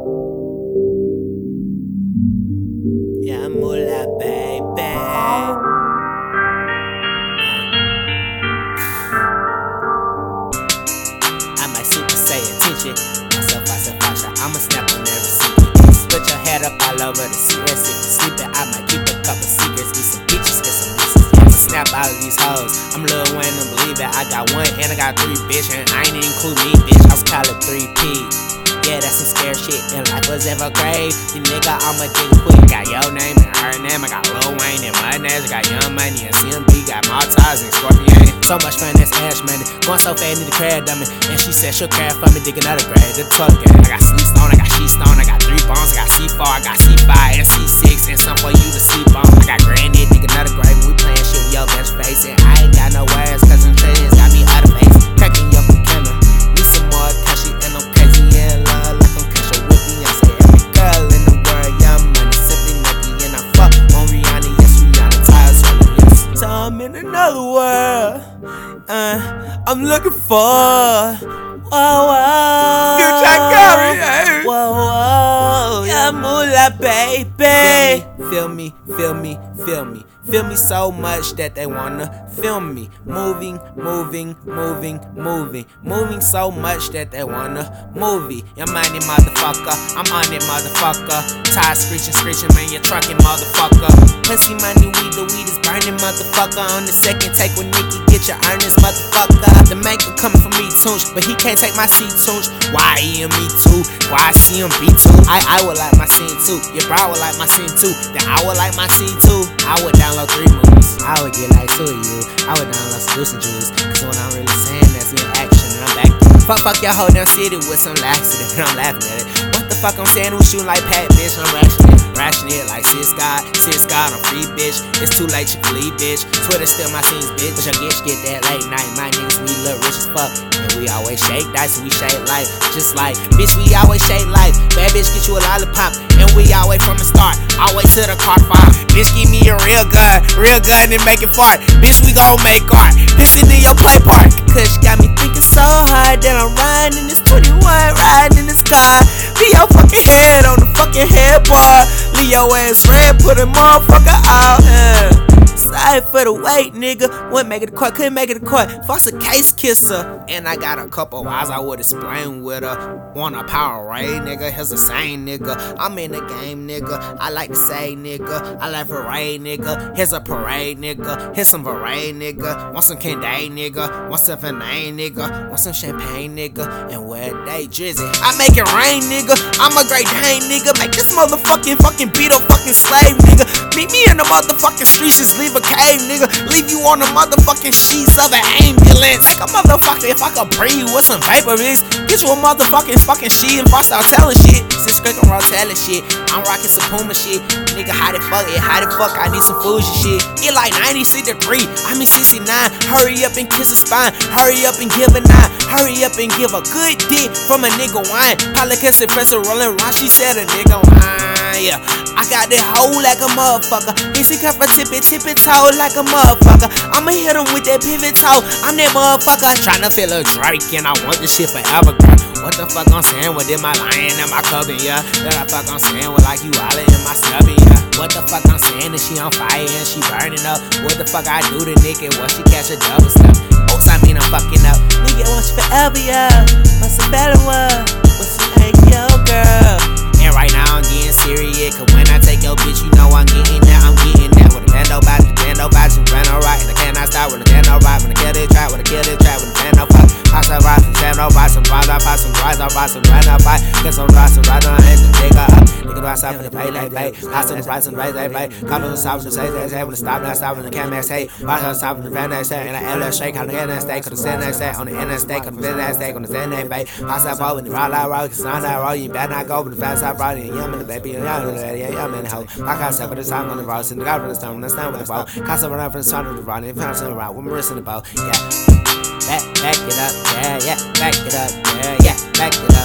Yeah, mula, baby. I might super say attention. Myself, myself, myself. I'ma snap on every secret. Put your head up all over the CS. If you sleeping, I might keep a couple secrets. Be some bitches, get some snap all of these hoes. I'm Lil Wayne and believe it. I got one and I got three, bitch. And I ain't include me, bitch. I was called 3P. Yeah, that's some scare shit. And life was ever grave. You nigga, I'm a dick quick. Got your name and her name. I got Lil Wayne and my name. I got Young Money and CMB. Got Mob Ties and Scorpion. So much fun, that's ash money. Going so fast, need a crab dummy. And she said she'll care for me, dig another grave. The toilet game. I got sleep stone, I got she stone, I got three bones, I got C4, I got C5 and C6, and some for you to sleep on. I got granddad, dig another grave. We playing shit with your best face. And I ain't got no words, cause them another world. Uh, I'm looking for. Whoa, whoa. Future Gary, hey. Whoa, whoa. Yeah, moolah, baby. Feel me, feel me, feel me. Feel me so much that they wanna film me. Moving, moving, moving, moving. Moving so much that they wanna movie. On it, motherfucker. I'm on it, motherfucker. Tire screeching, screeching, man, you're trucking, motherfucker. Pussy money, weed, the weed is burning, motherfucker. On the second take with Nikki, get your earnings, motherfucker. The maker coming for me, Tunch, but he can't take my seat, Tunch. Why he and me too? Why I see him be too? I, I would like my scene too. Your bro would like my scene too. Then I would like my scene too. I would download three movies. I would get like two of you. I would download some Juice. Cause when I'm really saying that's in action and I'm back. Fuck, fuck your whole damn city with some laxative and I'm laughing at it. What the fuck I'm saying? We shooting like Pat, bitch. I'm rationing. Rationing it like sis God. Sis God, I'm free, bitch. It's too late, can leave, bitch. Twitter still my scenes, bitch. But your bitch get that late night. My niggas, we look rich as fuck. We always shake dice we shake life. Just like, bitch, we always shake life. Bad bitch, get you a lollipop. And we always from the start. Always to the car five. Bitch, give me a real gun. Real gun and make it fart. Bitch, we gon' make art. Pissing in your play park. Cause she got me thinking so hard that I'm riding in this 21, riding in this car. Be your fucking head on the fucking headboard. Leave your ass red, put a motherfucker out. Uh. Sorry for the wait, nigga. Wouldn't make it to court, couldn't make it to court. Foss a case kisser. And I got a couple whys I would explain with her. Want a power raid, nigga. Here's the same nigga. I'm in the game, nigga. I like to say, nigga. I like parade, nigga. Here's a parade, nigga. Here's some parade, nigga. Want some candy, nigga. Want some finane, nigga. Want some champagne, nigga. And where they drizzy. I make it rain, nigga. I'm a great Dane, nigga. Make this motherfucking fucking beat up fucking slave, nigga. Meet me in the motherfucking streets, just leave nigga. Leave you on the motherfucking sheets of an ambulance. Like a motherfucker, if I could you with some vapor mix, get you a motherfucking fucking sheet if I start telling shit. Since Cricket Raw telling shit, I'm rocking some Puma shit. Nigga, how the fuck it? How the fuck I need some Fuji shit? It like 96 degree, I mean 69. Hurry up and kiss a spine. Hurry up and give a nine. Hurry up and give a good dick from a nigga wine. Cause the press rolling around, she said a nigga wine. Yeah, I got that hoe like a motherfucker. He come from tippy tippy toe like a motherfucker. I'ma hit him with that pivot toe. I'm that motherfucker tryna feel a Drake and I want this shit forever. What the fuck I'm saying with it, my lion and my cubbing, yeah. That I fuck I'm saying with like you all in my snubbing, yeah. What the fuck I'm saying is she on fire and she burning up. What the fuck I do to Nick and what she catch a double step. Oops, I mean I'm fucking up. Nigga wants you forever, yeah. What's a better one? What's your name, yo, girl? Rise, I ride, some run up, bite. Get some rise, some ride on hands, and nigga up. Nigga, do I stop in the pay, like. Pass some price, and raise, they pay. Cop on the stop, and say, say, say, when I stop, now stop, when the can say. Watch on stop, the van, say, and I LS shake, on the NS stake, on the send, they say, on the NS stake, on the NS stake, on the send, they pay. Pass up, when the ride, like, roll, cause I'm not roll, you better not go, but the fast, I ride, and yum, and the baby, and yum, and the and yum, and the hoe. I got set for the time on the road, and the guy from the stone, when I stand with the ball. Cast up around for the sun of the run, and found some around, when we're in the boat, yeah. Back, back it up, yeah, yeah, back it up, yeah, yeah, back it up.